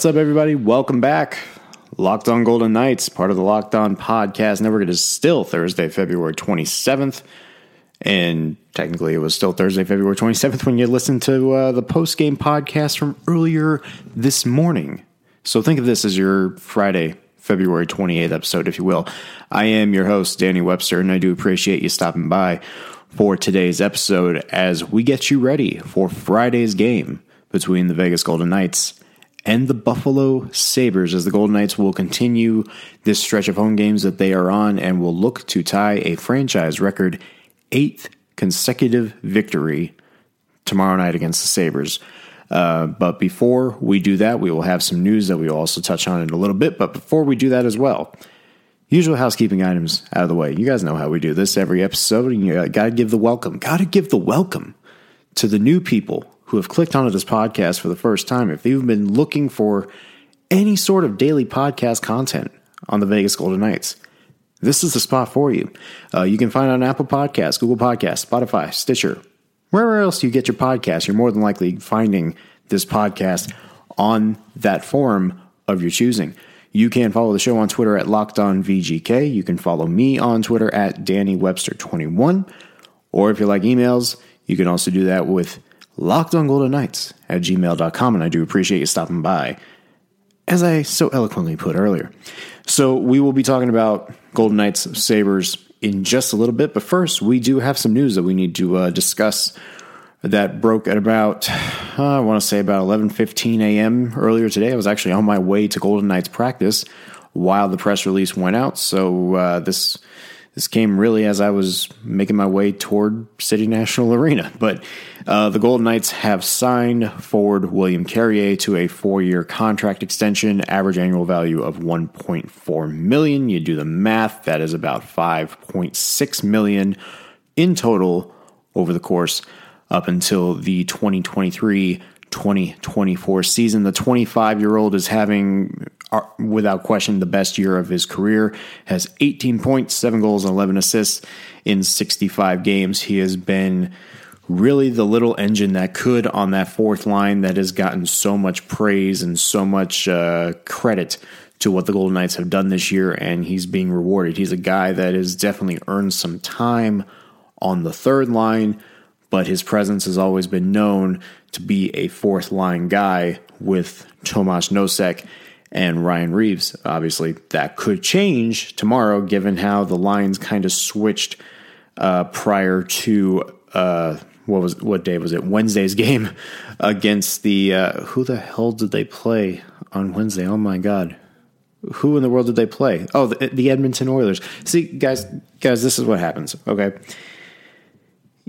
What's up, everybody? Welcome back. Locked on Golden Knights, part of the Locked On Podcast Network. It is still Thursday, February 27th. And technically, it was still Thursday, February 27th when you listened to uh, the post game podcast from earlier this morning. So think of this as your Friday, February 28th episode, if you will. I am your host, Danny Webster, and I do appreciate you stopping by for today's episode as we get you ready for Friday's game between the Vegas Golden Knights and the Buffalo Sabres as the Golden Knights will continue this stretch of home games that they are on and will look to tie a franchise record eighth consecutive victory tomorrow night against the Sabres. Uh, but before we do that, we will have some news that we will also touch on in a little bit. But before we do that as well, usual housekeeping items out of the way. You guys know how we do this every episode. You got to give the welcome. Got to give the welcome to the new people who have clicked onto this podcast for the first time. If you've been looking for any sort of daily podcast content on the Vegas Golden Knights, this is the spot for you. Uh, you can find it on Apple Podcasts, Google Podcasts, Spotify, Stitcher, wherever else you get your podcast. You're more than likely finding this podcast on that forum of your choosing. You can follow the show on Twitter at LockedOnVGK. You can follow me on Twitter at DannyWebster21. Or if you like emails, you can also do that with lockedongoldenknights at gmail.com. And I do appreciate you stopping by, as I so eloquently put earlier. So we will be talking about Golden Knights Sabres in just a little bit. But first, we do have some news that we need to uh, discuss that broke at about uh, I want to say about 11:15 a.m. earlier today. I was actually on my way to Golden Knights practice while the press release went out. So uh, this this came really as I was making my way toward City National Arena. But uh, the Golden Knights have signed forward William Carrier to a four-year contract extension, average annual value of 1.4 million. You do the math; that is about 5.6 million in total over the course up until the 2023 2024 season. The 25 year old is having, without question, the best year of his career. Has 18 points, 7 goals, and 11 assists in 65 games. He has been really the little engine that could on that fourth line that has gotten so much praise and so much uh, credit to what the Golden Knights have done this year, and he's being rewarded. He's a guy that has definitely earned some time on the third line but his presence has always been known to be a fourth line guy with Tomas Nosek and Ryan Reeves. Obviously, that could change tomorrow given how the lines kind of switched uh, prior to uh, what was what day was it? Wednesday's game against the uh, who the hell did they play on Wednesday? Oh my god. Who in the world did they play? Oh, the, the Edmonton Oilers. See, guys, guys, this is what happens. Okay,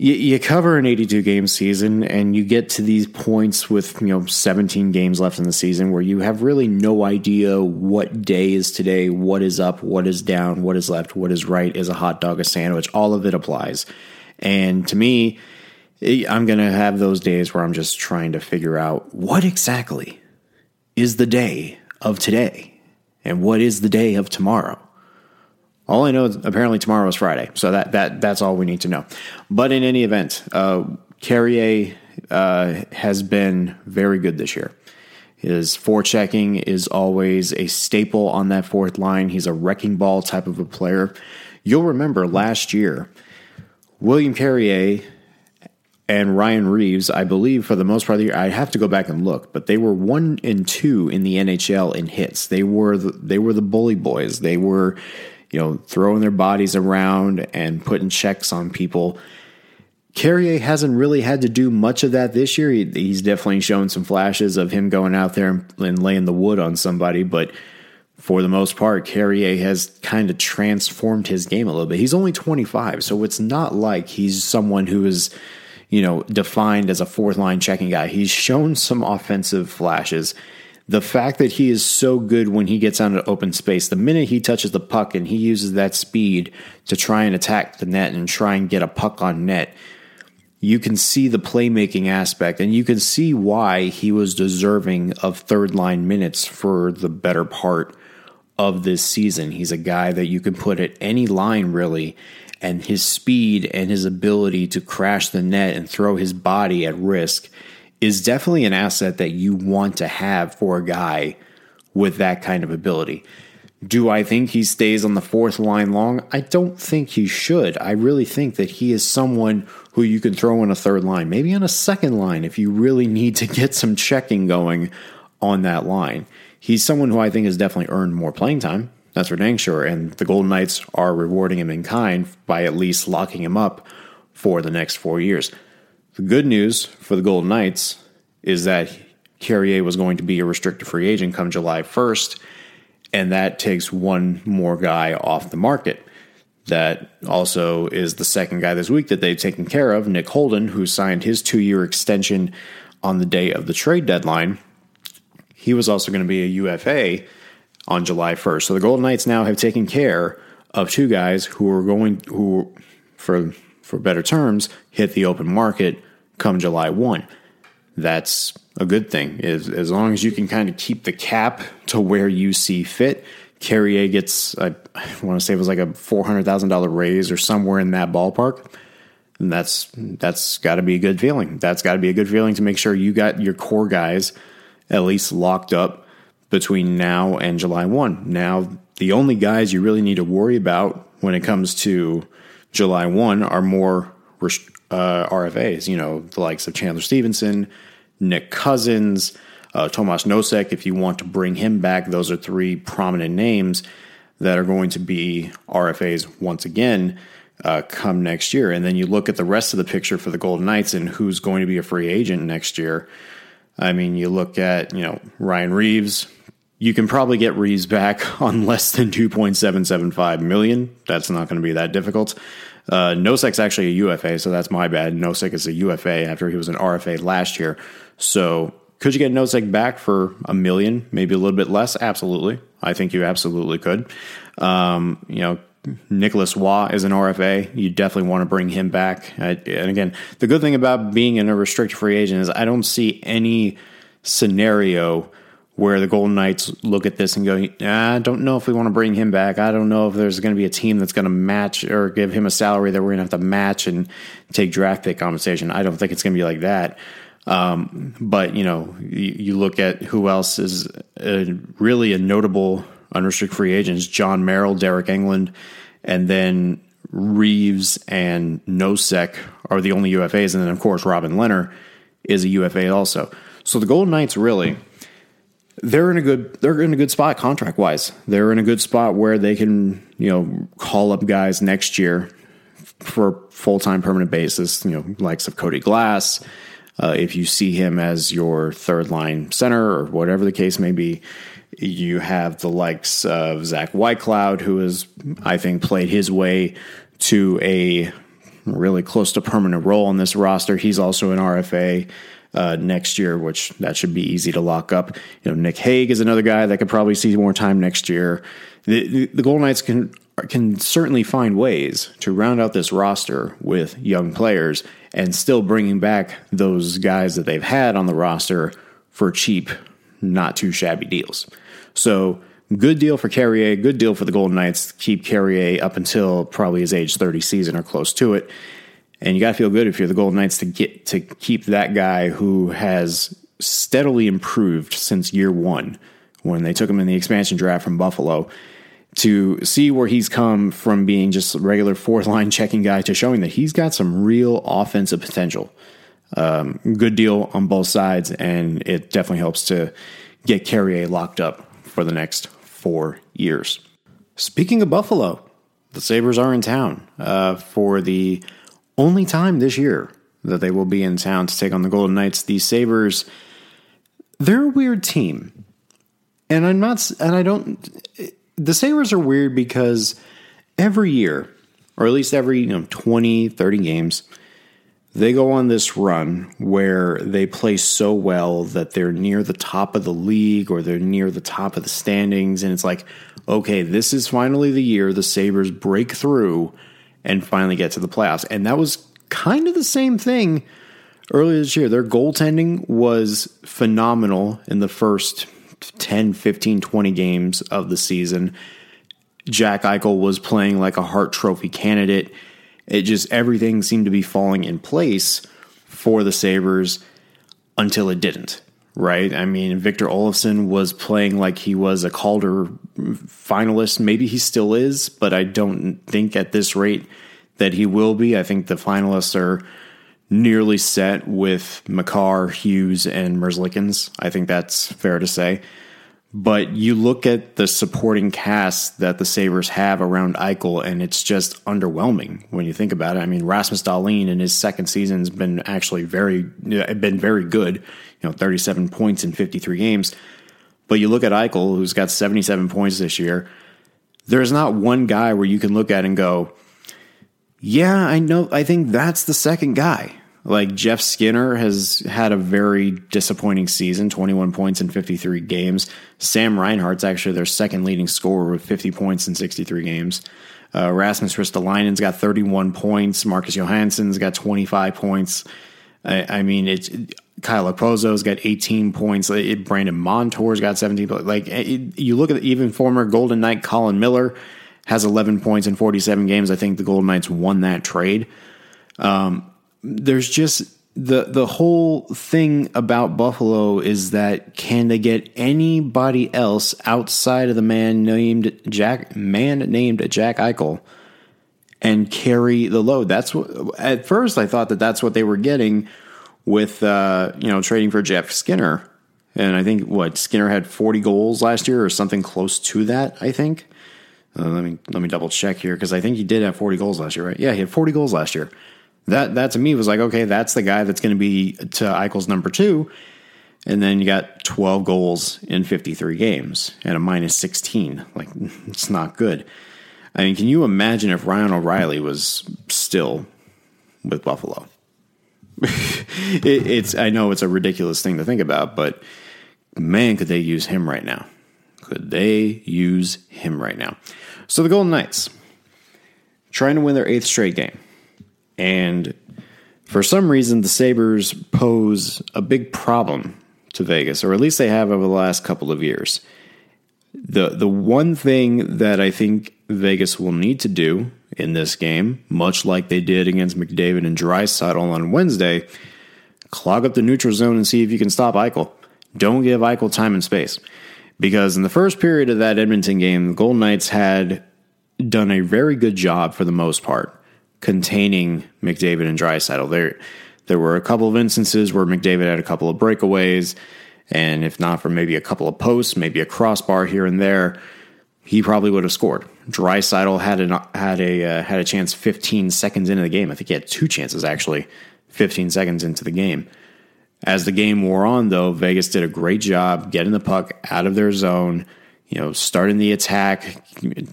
you, you cover an 82 game season and you get to these points with you know 17 games left in the season where you have really no idea what day is today what is up what is down what is left what is right is a hot dog a sandwich. All of it applies. And to me eh, i'm going to have those days where i'm just trying to figure out what exactly is the day of today and what is the day of tomorrow all I know is apparently tomorrow is Friday, so that that that's all we need to know. But in any event, uh, Carrier uh, has been very good this year. His forechecking is always a staple on that fourth line. He's a wrecking ball type of a player. You'll remember last year, William Carrier and Ryan Reaves, I believe for the most part of the year, I have to go back and look, but they were one and two in the NHL in hits. They were the, they were the bully boys. They were you know, throwing their bodies around and putting checks on people. Carrier hasn't really had to do much of that this year. He, he's definitely shown some flashes of him going out there and, and laying the wood on somebody, but for the most part, Carrier has kind of transformed his game a little bit. He's only 25, so it's not like he's someone who is, you know, defined as a fourth line checking guy. He's shown some offensive flashes the fact that he is so good when he gets out into open space, the minute he touches the puck and he uses that speed to try and attack the net and try and get a puck on net, you can see the playmaking aspect and you can see why he was deserving of third line minutes for the better part of this season. He's a guy that you can put at any line really, and his speed and his ability to crash the net and throw his body at risk is definitely an asset that you want to have for a guy with that kind of ability. Do I think he stays on the fourth line long? I don't think he should. I really think that he is someone who you can throw in a third line, maybe on a second line if you really need to get some checking going on that line. He's someone who I think has definitely earned more playing time. That's for dang sure. And the Golden Knights are rewarding him in kind by at least locking him up for the next four years. The good news for the Golden Knights is that Carrier was going to be a restricted free agent come July 1st, and that takes one more guy off the market. That also is the second guy this week that they've taken care of, Nick Holden, who signed his two year extension on the day of the trade deadline. He was also going to be a UFA on July 1st. So the Golden Knights now have taken care of two guys who are going who for for better terms hit the open market come July 1. That's a good thing. As, as long as you can kind of keep the cap to where you see fit, Carrier gets, I, want to say it was like a $400,000 raise or somewhere in that ballpark. And that's that's got to be a good feeling. That's got to be a good feeling to make sure you got your core guys at least locked up between now and July 1. Now, the only guys you really need to worry about when it comes to July 1 are more uh, RFAs, you know, the likes of Chandler Stephenson, Nick Cousins, uh, Tomas Nosek. If you want to bring him back, those are three prominent names that are going to be RFAs once again uh, come next year. And then you look at the rest of the picture for the Golden Knights and who's going to be a free agent next year. I mean, you look at, you know, Ryan Reaves, you can probably get Reaves back on less than 2.775 million. That's not going to be that difficult. Uh, Nosek's actually a UFA, so that's my bad. Nosek is a UFA after he was an RFA last year. So could you get Nosek back for a million, maybe a little bit less? Absolutely. I think you absolutely could. Um, you know, Nicholas Waugh is an RFA. You definitely want to bring him back. and again, the good thing about being in a restricted free agent is I don't see any scenario where the Golden Knights look at this and go, I don't know if we want to bring him back. I don't know if there's going to be a team that's going to match or give him a salary that we're going to have to match and take draft pick compensation. I don't think it's going to be like that. Um, but you know, you, you, look at who else is a, really a notable unrestricted free agents: Jon Merrill, Deryk Engelland, and then Reaves and Nosek are the only UFAs, and then of course Robin Lehner is a UFA also. So the Golden Knights really they're in a good they're in a good spot contract wise. They're in a good spot where they can you know call up guys next year for full time permanent basis. You know, likes of Cody Glass. Uh, if you see him as your third line center or whatever the case may be, you have the likes of Zach Whitecloud, who has I think played his way to a really close to permanent role in this roster. He's also an RFA uh, next year, which that should be easy to lock up. You know, Nick Hague is another guy that could probably see more time next year. The, the, Golden Knights can can certainly find ways to round out this roster with young players and still bringing back those guys that they've had on the roster for cheap, not too shabby deals. So good deal for Carrier, good deal for the Golden Knights. Keep Carrier up until probably his age 30 season or close to it. And you got to feel good if you're the Golden Knights to get to keep that guy who has steadily improved since year one when they took him in the expansion draft from Buffalo to see where he's come from being just a regular fourth line checking guy to showing that he's got some real offensive potential. Um, good deal on both sides, and it definitely helps to get Carrier locked up for the next four years. Speaking of Buffalo, the Sabres are in town uh, for the only time this year that they will be in town to take on the Golden Knights. The Sabres, they're a weird team. And I'm not, and I don't, the Sabres are weird because every year, or at least every you know, 20, 30 games, they go on this run where they play so well that they're near the top of the league or they're near the top of the standings. And it's like, okay, this is finally the year the Sabres break through and finally get to the playoffs. And that was kind of the same thing earlier this year. Their goaltending was phenomenal in the first 10, 15, 20 games of the season. Jack Eichel was playing like a Hart Trophy candidate. It just everything seemed to be falling in place for the Sabres until it didn't, right? I mean, Victor Olofsson was playing like he was a Calder finalist. Maybe he still is, but I don't think at this rate that he will be. I think the finalists are nearly set with Makar, Hughes, and Merzlikins. I think that's fair to say. But you look at the supporting cast that the Sabres have around Eichel, and it's just underwhelming when you think about it. I mean, Rasmus Dahlin in his second season has been actually very uh, been very good. You know, 37 points in 53 games. But you look at Eichel, who's got 77 points this year. There's not one guy where you can look at and go, "Yeah, I know. I think that's the second guy." Like Jeff Skinner has had a very disappointing season, 21 points in 53 games. Sam Reinhart's actually their second leading scorer with 50 points in 63 games. Uh, Rasmus Ristolainen's got 31 points. Marcus Johansson's got 25 points. I, I mean, it's Kyle Okposo's got 18 points. It, Brandon Montour's got 17. Like it, you look at even former Golden Knight Colin Miller has 11 points in 47 games. I think the Golden Knights won that trade. Um, there's just the the whole thing about Buffalo is that can they get anybody else outside of the man named Jack man named Jack Eichel and carry the load? That's what at first I thought that that's what they were getting with uh, you know trading for Jeff Skinner, and I think what Skinner had 40 goals last year or something close to that. I think. Uh, let me let me double check here because I think he did have 40 goals last year, right? Yeah, he had 40 goals last year. That that to me was like, okay, that's the guy that's going to be to Eichel's number two. And then you got 12 goals in 53 games and a minus 16. Like, it's not good. I mean, can you imagine if Ryan O'Reilly was still with Buffalo? it, it's I know it's a ridiculous thing to think about, but man, could they use him right now? Could they use him right now? So the Golden Knights trying to win their eighth straight game. And for some reason, the Sabres pose a big problem to Vegas, or at least they have over the last couple of years. The, the one thing that I think Vegas will need to do in this game, much like they did against McDavid and Draisaitl on Wednesday, clog up the neutral zone and see if you can stop Eichel. Don't give Eichel time and space. Because in the first period of that Edmonton game, the Golden Knights had done a very good job for the most part containing McDavid and Draisaitl. There, there were a couple of instances where McDavid had a couple of breakaways, and if not for maybe a couple of posts, maybe a crossbar here and there, he probably would have scored. Draisaitl had an, had a uh, had a chance 15 seconds into the game. I think he had two chances actually, 15 seconds into the game. As the game wore on, though, Vegas did a great job getting the puck out of their zone you know, starting the attack,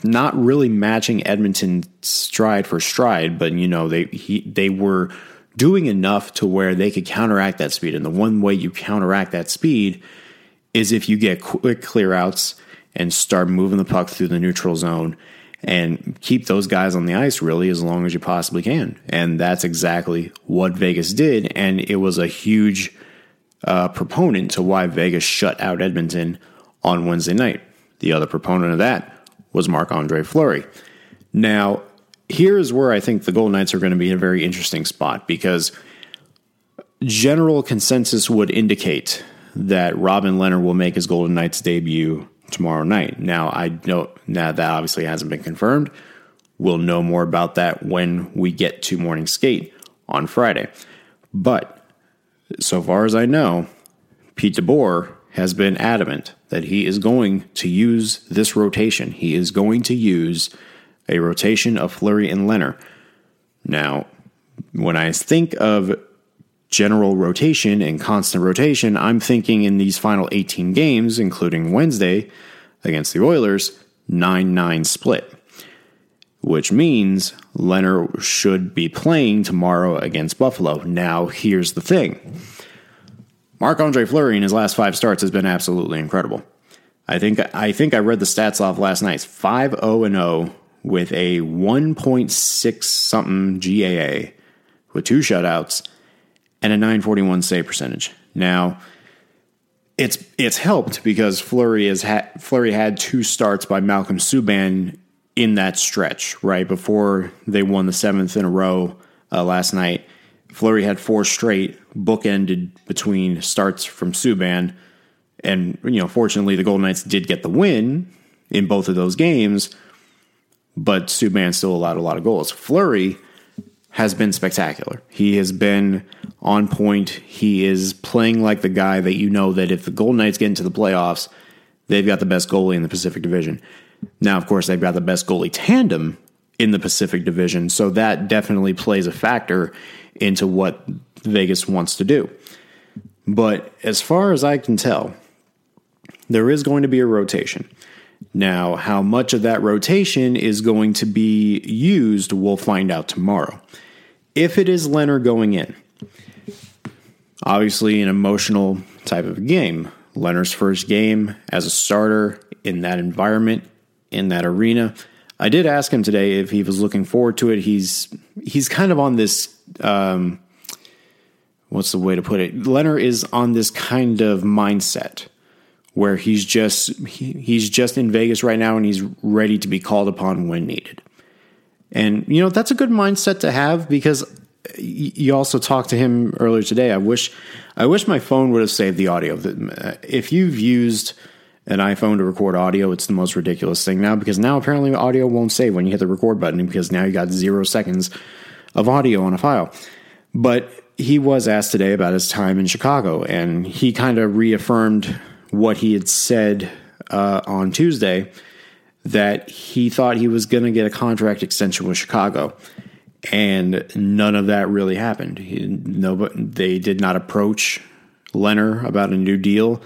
not really matching Edmonton stride for stride, but you know they he, they were doing enough to where they could counteract that speed. And the one way you counteract that speed is if you get quick clear outs and start moving the puck through the neutral zone and keep those guys on the ice really as long as you possibly can. And that's exactly what Vegas did. And it was a huge uh, proponent to why Vegas shut out Edmonton on Wednesday night. The other proponent of that was Marc Andre Fleury. Now, here's where I think the Golden Knights are going to be in a very interesting spot because general consensus would indicate that Robin Lehner will make his Golden Knights debut tomorrow night. Now, I know now that obviously hasn't been confirmed. We'll know more about that when we get to morning skate on Friday. But so far as I know, Pete DeBoer has been adamant that he is going to use this rotation. He is going to use a rotation of Fleury and Lehner. Now, when I think of general rotation and constant rotation, I'm thinking in these final 18 games, including Wednesday against the Oilers, 9 9 split, which means Lehner should be playing tomorrow against Buffalo. Now, here's the thing Marc Andre Fleury in his last five starts has been absolutely incredible. I think I think I read the stats off last night. 5 0 and 0 with a 1.6 something GAA with two shutouts and a 941 save percentage. Now, it's it's helped because Fleury has had Fleury had two starts by Malcolm Subban in that stretch right before they won the seventh in a row uh, last night Fleury had four straight bookended between starts from Subban. And, you know, fortunately, the Golden Knights did get the win in both of those games, but Subban still allowed a lot of goals. Fleury has been spectacular. He has been on point. He is playing like the guy that you know that if the Golden Knights get into the playoffs, they've got the best goalie in the Pacific Division. Now, of course, they've got the best goalie tandem in the Pacific Division, so that definitely plays a factor into what Vegas wants to do. But as far as I can tell, there is going to be a rotation. Now, how much of that rotation is going to be used, we'll find out tomorrow. If it is Lehner going in, obviously an emotional type of game. Lehner's first game as a starter in that environment, in that arena. I did ask him today if he was looking forward to it. He's he's kind of on this um, what's the way to put it? Lehner is on this kind of mindset where he's just he, he's just in Vegas right now and he's ready to be called upon when needed. And you know that's a good mindset to have because you also talked to him earlier today. I wish I wish my phone would have saved the audio. If you've used an iPhone to record audio, it's the most ridiculous thing now because now apparently audio won't save when you hit the record button because now you got zero seconds of audio on a file. But he was asked today about his time in Chicago, and he kind of reaffirmed what he had said uh, on Tuesday that he thought he was going to get a contract extension with Chicago. And none of that really happened. He, no, they did not approach Lehner about a new deal.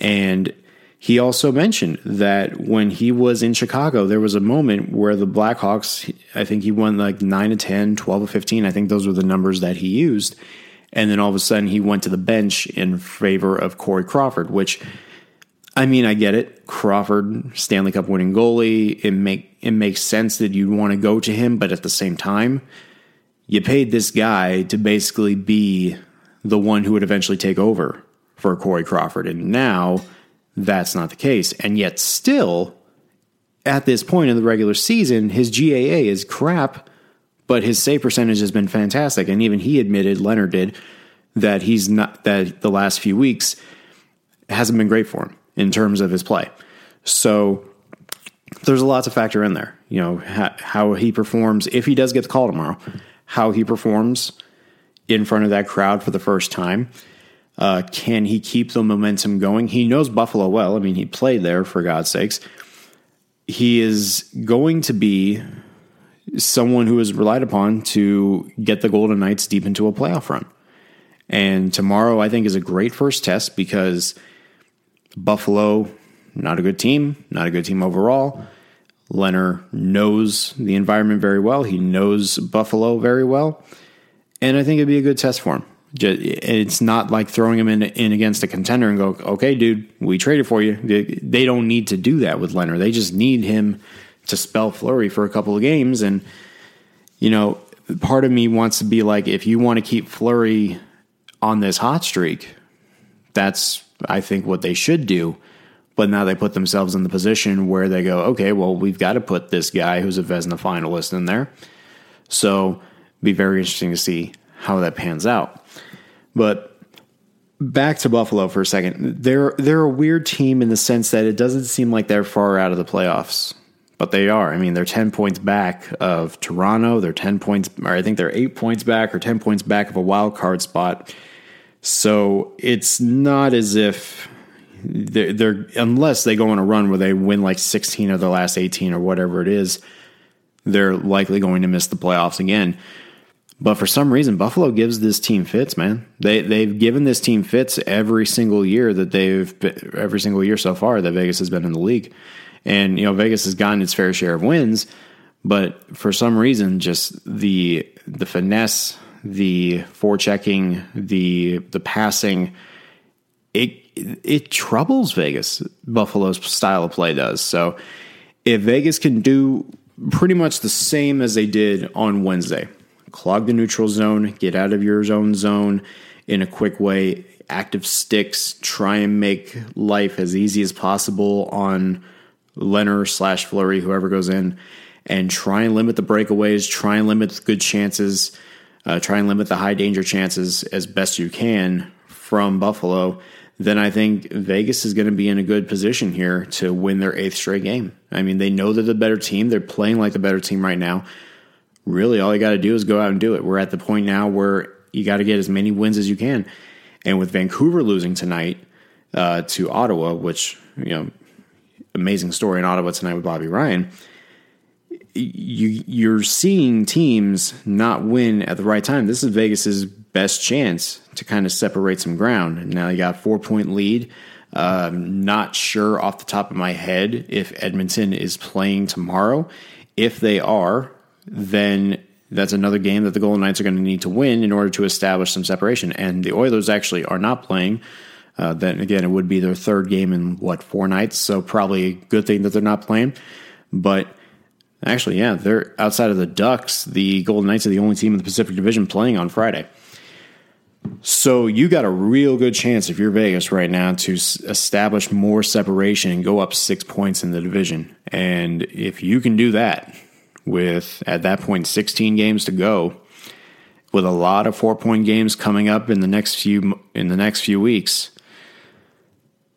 And he also mentioned that when he was in Chicago, there was a moment where the Blackhawks, I think he won like 9 to 10, 12 to 15. I think those were the numbers that he used. And then all of a sudden he went to the bench in favor of Corey Crawford, which I mean, I get it. Crawford, Stanley Cup winning goalie, it make it makes sense that you'd want to go to him, but at the same time, you paid this guy to basically be the one who would eventually take over for Corey Crawford. And now that's not the case. And yet, still, at this point in the regular season, his GAA is crap, but his save percentage has been fantastic. And even he admitted, Lehner did, that he's not, that the last few weeks hasn't been great for him in terms of his play. So there's a lot to factor in there. You know, how, he performs, if he does get the call tomorrow, how he performs in front of that crowd for the first time uh, can he keep the momentum going? He knows Buffalo well. I mean, he played there for God's sakes. He is going to be someone who is relied upon to get the Golden Knights deep into a playoff run. And tomorrow, I think, is a great first test because Buffalo, not a good team, not a good team overall. Lehner knows the environment very well. He knows Buffalo very well. And I think it'd be a good test for him. It's not like throwing him in, in against a contender and go, okay, dude, we traded for you. They don't need to do that with Lehner. They just need him to spell Fleury for a couple of games. And, you know, part of me wants to be like, if you want to keep Fleury on this hot streak, that's, I think, what they should do. But now they put themselves in the position where they go, okay, well, we've got to put this guy who's a Vezina finalist in there. So, be very interesting to see how that pans out. But back to Buffalo for a second. They're they're a weird team in the sense that it doesn't seem like they're far out of the playoffs. But they are. I mean, they're 10 points back of Toronto. They're 10 points, or I think they're 8 points back or 10 points back of a wild card spot. So it's not as if they're, they're, unless they go on a run where they win like 16 of the last 18 or whatever it is, they're likely going to miss the playoffs again. But for some reason, Buffalo gives this team fits, man. They they've given this team fits every single year that they've every single year so far that Vegas has been in the league, and you know Vegas has gotten its fair share of wins, but for some reason, just the the finesse, the forechecking, the the passing, it it troubles Vegas. Buffalo's style of play does so. If Vegas can do pretty much the same as they did on Wednesday, clog the neutral zone, get out of your own zone in a quick way, active sticks, try and make life as easy as possible on Lehner slash Fleury, whoever goes in, and try and limit the breakaways, try and limit the good chances. uh, try and limit the high danger chances as best you can from Buffalo, then I think Vegas is going to be in a good position here to win their eighth straight game. I mean, they know they're the better team. They're playing like the better team right now. Really, all you got to do is go out and do it. We're at the point now where you got to get as many wins as you can. And with Vancouver losing tonight uh, to Ottawa, which, you know, amazing story in Ottawa tonight with Bobby Ryan you you're seeing teams not win at the right time. This is Vegas's best chance to kind of separate some ground. Now you got four point lead. Um, not sure off the top of my head if Edmonton is playing tomorrow. If they are, then that's another game that the Golden Knights are going to need to win in order to establish some separation. And the Oilers actually are not playing. Uh, then again, it would be their third game in what four nights, so probably a good thing that they're not playing. But actually, yeah, they're outside of the Ducks. The Golden Knights are the only team in the Pacific Division playing on Friday. So you got a real good chance if you're Vegas right now to establish more separation and go up six points in the division. And if you can do that with at that point 16 games to go, with a lot of four point games coming up in the next few in the next few weeks,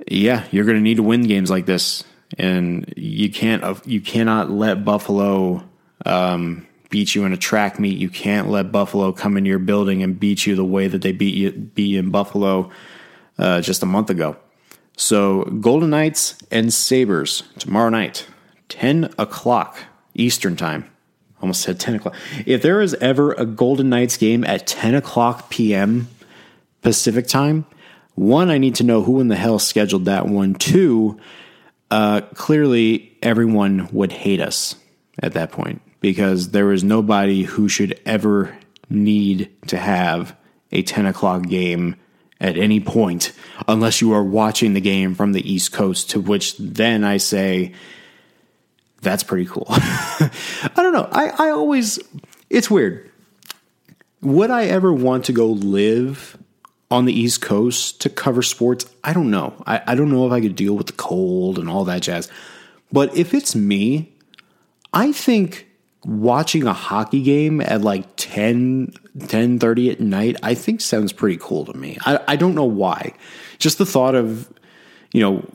yeah, you're going to need to win games like this, and you can't you cannot let Buffalo um, beat you in a track meet. You can't let Buffalo come into your building and beat you the way that they beat you beat in Buffalo uh, just a month ago. So Golden Knights and Sabres tomorrow night, ten o'clock Eastern time. Almost said ten o'clock. If there is ever a Golden Knights game at ten o'clock p.m. Pacific time, one, I need to know who in the hell scheduled that one. Two, uh, clearly everyone would hate us at that point because there is nobody who should ever need to have a 10 o'clock game at any point unless you are watching the game from the East Coast, to which then I say, that's pretty cool. I don't know. I, I always, it's weird. Would I ever want to go live on the East Coast to cover sports? I don't know. I, I don't know if I could deal with the cold and all that jazz. But if it's me, I think watching a hockey game at like 10 10 30 at night i think sounds pretty cool to me I, I don't know why just the thought of you know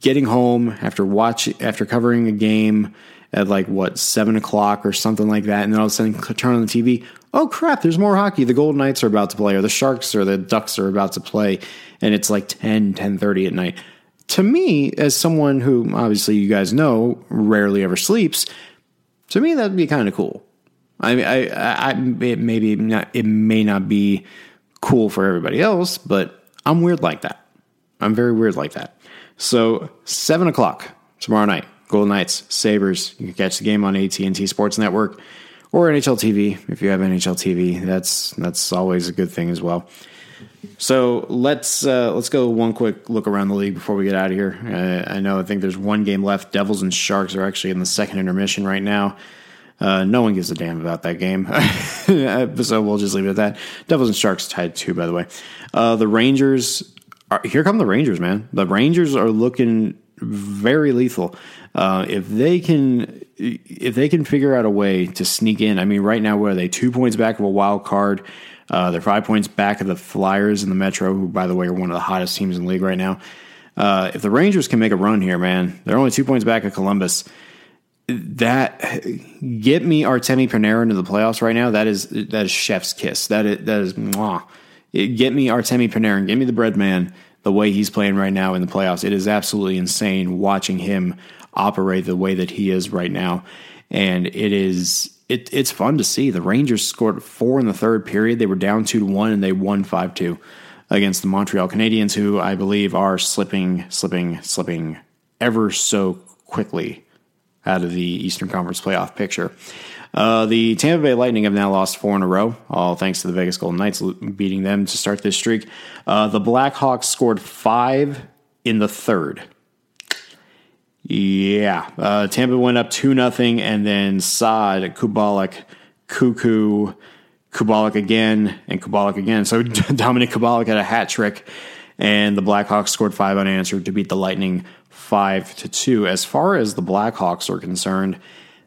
getting home after watch after covering a game at like what seven o'clock or something like that and then all of a sudden turn on the tv oh crap there's more hockey the golden knights are about to play or the sharks or the ducks are about to play and it's like 10 10 30 at night to me as someone who obviously you guys know rarely ever sleeps to me, that'd be kind of cool. I mean, I, I, it maybe not, it may not be cool for everybody else, but I'm weird like that. I'm very weird like that. So seven o'clock tomorrow night, Golden Knights, Sabres. You can catch the game on AT and T Sports Network or NHL TV if you have NHL TV. That's that's always a good thing as well. So let's uh, let's go one quick look around the league before we get out of here. Uh, I know I think there's one game left. Devils and Sharks are actually in the second intermission right now. Uh, no one gives a damn about that game, so we'll just leave it at that. Devils and Sharks tied two, by the way. Uh, the Rangers, here come the Rangers, man. The Rangers are looking very lethal. Uh, if they can, if they can figure out a way to sneak in, I mean, right now where are they? Two points back of a wild card. Uh, they're five points back of the Flyers in the Metro, who, by the way, are one of the hottest teams in the league right now. Uh, if the Rangers can make a run here, man, they're only two points back of Columbus. That get me Artemi Panarin into the playoffs right now. That is that is chef's kiss. That is that is mwah. Get me Artemi Panarin. get me the bread man. The way he's playing right now in the playoffs, it is absolutely insane watching him operate the way that he is right now, and it is it, it's fun to see. The Rangers scored four in the third period. They were down two to one, and they won five two against the Montreal Canadiens, who I believe are slipping, slipping, slipping ever so quickly out of the Eastern Conference playoff picture. Uh, the Tampa Bay Lightning have now lost four in a row, all thanks to the Vegas Golden Knights beating them to start this streak. Uh, the Blackhawks scored five in the third. Yeah, uh, Tampa went up two nothing, and then Saad, Kubalik, Cuckoo, Kubalik again, and Kubalik again. So Dominik Kubalik had a hat trick, and the Blackhawks scored five unanswered to beat the Lightning five to two. As far as the Blackhawks are concerned,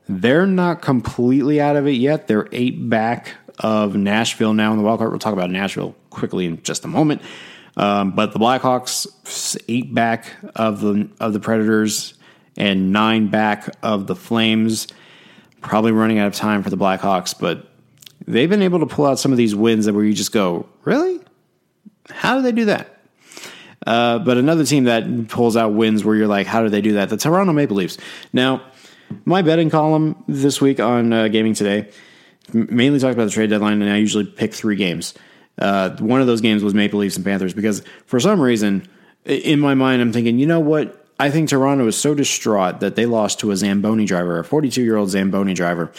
they're not completely out of it yet. They're eight back of Nashville now in the wild card. We'll talk about Nashville quickly in just a moment. Um, but the Blackhawks eight back of the of the Predators and nine back of the Flames. Probably running out of time for the Blackhawks, but they've been able to pull out some of these wins that where you just go, really? How do they do that? Uh, but another team that pulls out wins where you're like, how do they do that? The Toronto Maple Leafs. Now, my betting column this week on uh, Gaming Today mainly talked about the trade deadline, and I usually pick three games. Uh, one of those games was Maple Leafs and Panthers because for some reason, in my mind, I'm thinking, you know what? I think Toronto is so distraught that they lost to a Zamboni driver, a 42 year old Zamboni driver,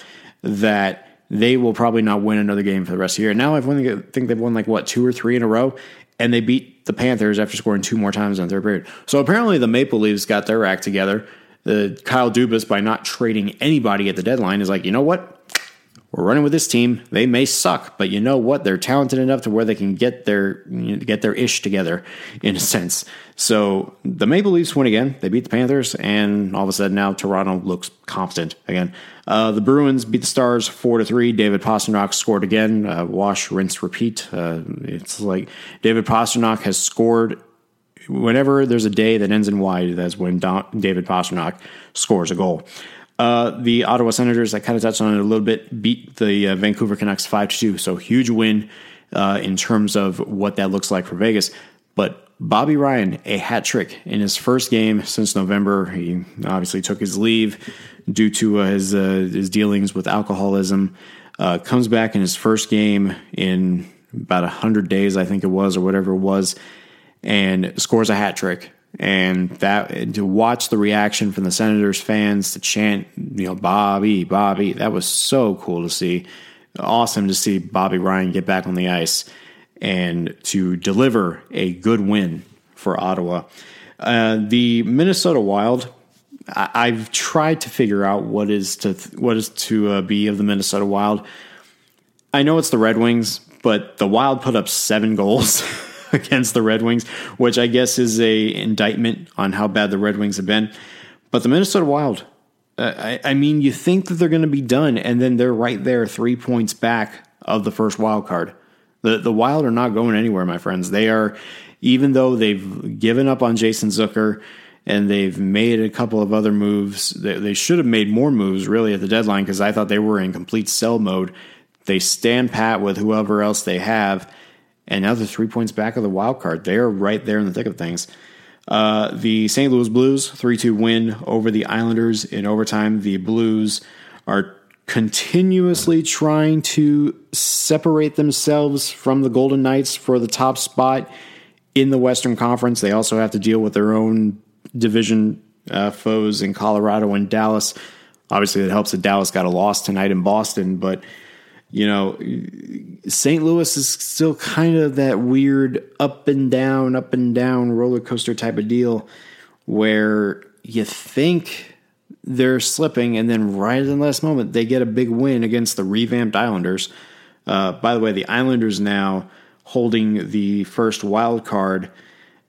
that they will probably not win another game for the rest of the year. Now I think they've won like what two or three in a row, and they beat the Panthers after scoring two more times in the third period. So apparently the Maple Leafs got their act together. The Kyle Dubas by not trading anybody at the deadline is like, you know what? we're running with this team. They may suck, but you know what? They're talented enough to where they can get their you know, get their ish together in a sense. So the Maple Leafs win again. They beat the Panthers, and all of a sudden now Toronto looks competent again. Uh, the Bruins beat the Stars four to three. David Pastrnak scored again. Uh, wash, rinse, repeat. Uh, it's like David Pastrnak has scored whenever there's a day that ends in Y. That's when Don, David Pastrnak scores a goal. Uh, the Ottawa Senators, I kind of touched on it a little bit, beat the uh, Vancouver Canucks 5 2. So huge win uh, in terms of what that looks like for Vegas. But Bobby Ryan, a hat trick in his first game since November. He obviously took his leave due to uh, his, uh, his dealings with alcoholism. Uh, comes back in his first game in about 100 days, I think it was, or whatever it was, and scores a hat trick and that to watch the reaction from the Senators fans to chant, you know, Bobby, Bobby, that was so cool to see. Awesome to see Bobby Ryan get back on the ice and to deliver a good win for Ottawa. Uh, the Minnesota Wild. I, have tried to figure out what is to what is to uh, be of the Minnesota Wild. I know it's the Red Wings, but the Wild put up seven goals. against the Red Wings, which I guess is a indictment on how bad the Red Wings have been. But the Minnesota Wild, uh, I, I, mean, you think that they're going to be done, and then they're right there, three points back of the first wild card. The the Wild are not going anywhere, my friends. They are, even though they've given up on Jason Zucker and they've made a couple of other moves. They, they should have made more moves really at the deadline because I thought they were in complete sell mode. They stand pat with whoever else they have and now they're three points back of the wild card. They're right there in the thick of things. Uh, the St. Louis Blues 3 2 win over the Islanders in overtime. The Blues are continuously trying to separate themselves from the Golden Knights for the top spot in the Western Conference. They also have to deal with their own division uh, foes in Colorado and Dallas. Obviously, it helps that Dallas got a loss tonight in Boston, but you know, St. Louis is still kind of that weird up and down, up and down roller coaster type of deal where you think they're slipping, and then right at the last moment, they get a big win against the revamped Islanders. Uh, by the way, the Islanders now holding the first wild card.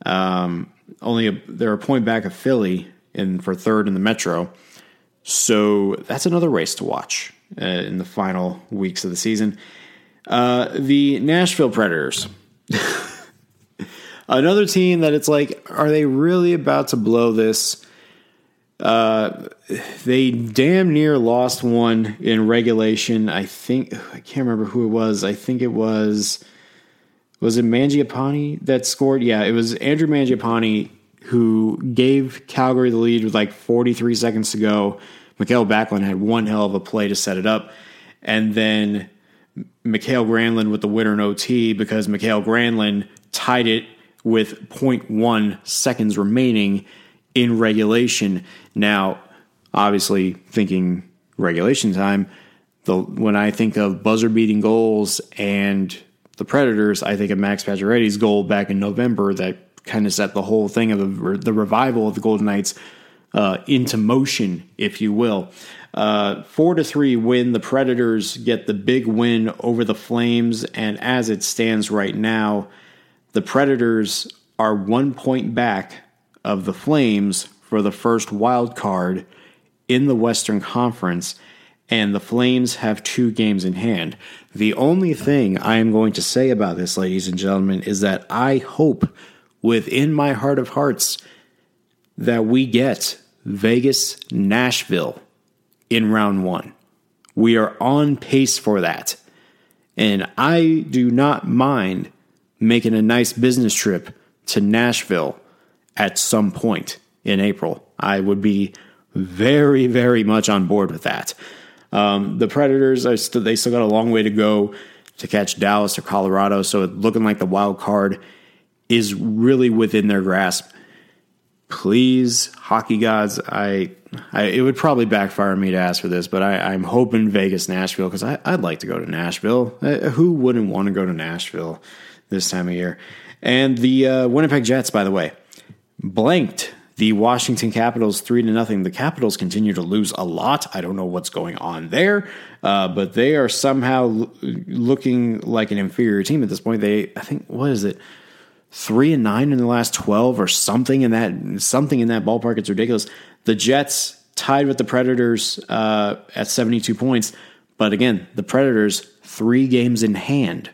Um, only a, they're a point back of Philly in for third in the Metro. So that's another race to watch uh, in the final weeks of the season. Uh, the Nashville Predators. Another team that it's like, are they really about to blow this? Uh, they damn near lost one in regulation. I think I can't remember who it was. I think it was was it Mangiapane that scored? Yeah, it was Andrew Mangiapane who gave Calgary the lead with like 43 seconds to go Mikael Backlund had one hell of a play to set it up. And then Mikael Granlund with the winner in OT because Mikael Granlund tied it with 0.1 seconds remaining in regulation. Now, obviously, thinking regulation time, the when I think of buzzer beating goals and the Predators, I think of Max Pacioretty's goal back in November that kind of set the whole thing of the, the revival of the Golden Knights uh, into motion, if you will. Uh, four to three win. The Predators get the big win over the Flames, and as it stands right now, the Predators are one point back of the Flames for the first wild card in the Western Conference. and the Flames have two games in hand. The only thing I am going to say about this, ladies and gentlemen, is that I hope within my heart of hearts that we get Vegas Nashville in round one. We are on pace for that. And I do not mind making a nice business trip to Nashville at some point in April. I would be very, very much on board with that. Um, the Predators, are st- they still got a long way to go to catch Dallas or Colorado, so looking like the wild card is really within their grasp. Please, hockey gods, I, I it would probably backfire me to ask for this, but I, I'm hoping Vegas, Nashville, because I'd like to go to Nashville. Uh, who wouldn't want to go to Nashville this time of year? And the uh, Winnipeg Jets, by the way, blanked the Washington Capitals three to nothing. The Capitals continue to lose a lot. I don't know what's going on there, uh, but they are somehow l- looking like an inferior team at this point. They, I think, what is it? Three and nine in the last twelve, or something in that something in that ballpark. It's ridiculous. The Jets tied with the Predators uh, at seventy two points, but again, the Predators three games in hand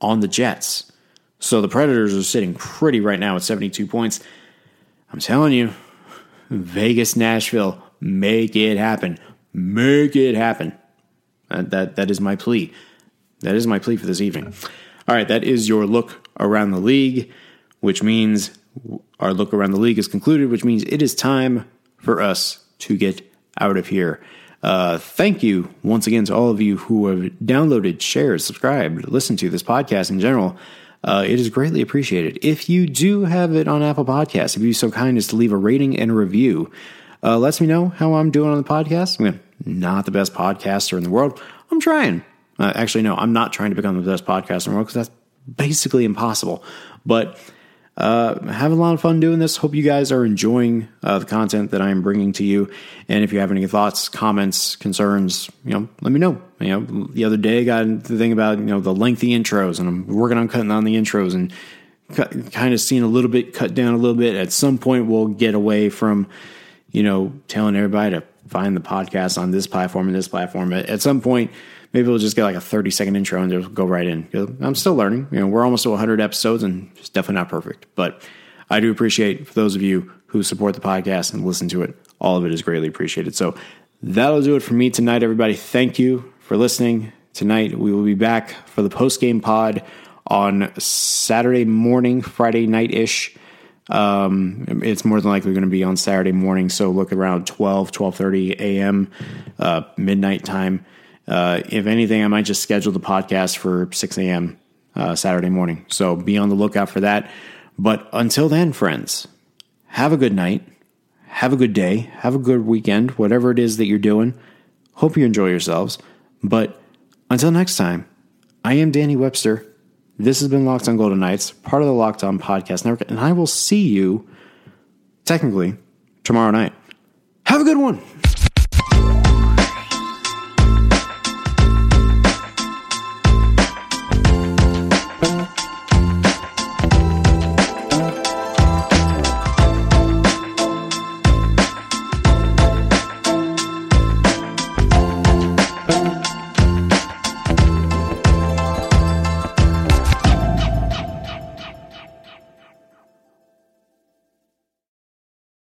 on the Jets. So the Predators are sitting pretty right now at seventy two points. I'm telling you, Vegas, Nashville, make it happen. Make it happen. Uh, that that is my plea. That is my plea for this evening. All right, that is your look around the league, which means our look around the league is concluded, which means it is time for us to get out of here. Uh, thank you once again to all of you who have downloaded, shared, subscribed, listened to this podcast in general. Uh, it is greatly appreciated. If you do have it on Apple Podcasts, if you'd be so kind as to leave a rating and a review, uh, lets me know how I'm doing on the podcast. I'm not the best podcaster in the world. I'm trying. Uh, actually, no, I'm not trying to become the best podcaster in the world because that's basically impossible. But uh, having a lot of fun doing this. Hope you guys are enjoying uh, the content that I am bringing to you. And if you have any thoughts, comments, concerns, you know, let me know. You know, the other day I got the thing about you know the lengthy intros, and I'm working on cutting on the intros and cut, kind of seeing a little bit cut down a little bit. At some point, we'll get away from you know telling everybody to find the podcast on this platform and this platform. At, at some point maybe we'll just get like a 30 second intro and just go right in. I'm still learning. You know, we're almost to 100 episodes and it's definitely not perfect. But I do appreciate for those of you who support the podcast and listen to it. All of it is greatly appreciated. So that'll do it for me tonight, everybody. Thank you for listening. Tonight we will be back for the post game pod on Saturday morning, Friday night ish. Um, it's more than likely going to be on Saturday morning, so look around 12, 12.30 a.m., uh, midnight time. Uh, if anything, I might just schedule the podcast for 6 a.m. Uh, Saturday morning. So be on the lookout for that. But until then, friends, have a good night. Have a good day. Have a good weekend, whatever it is that you're doing. Hope you enjoy yourselves. But until next time, I am Danny Webster. This has been Locked on Golden Knights, part of the Locked on Podcast Network, and I will see you technically tomorrow night. Have a good one.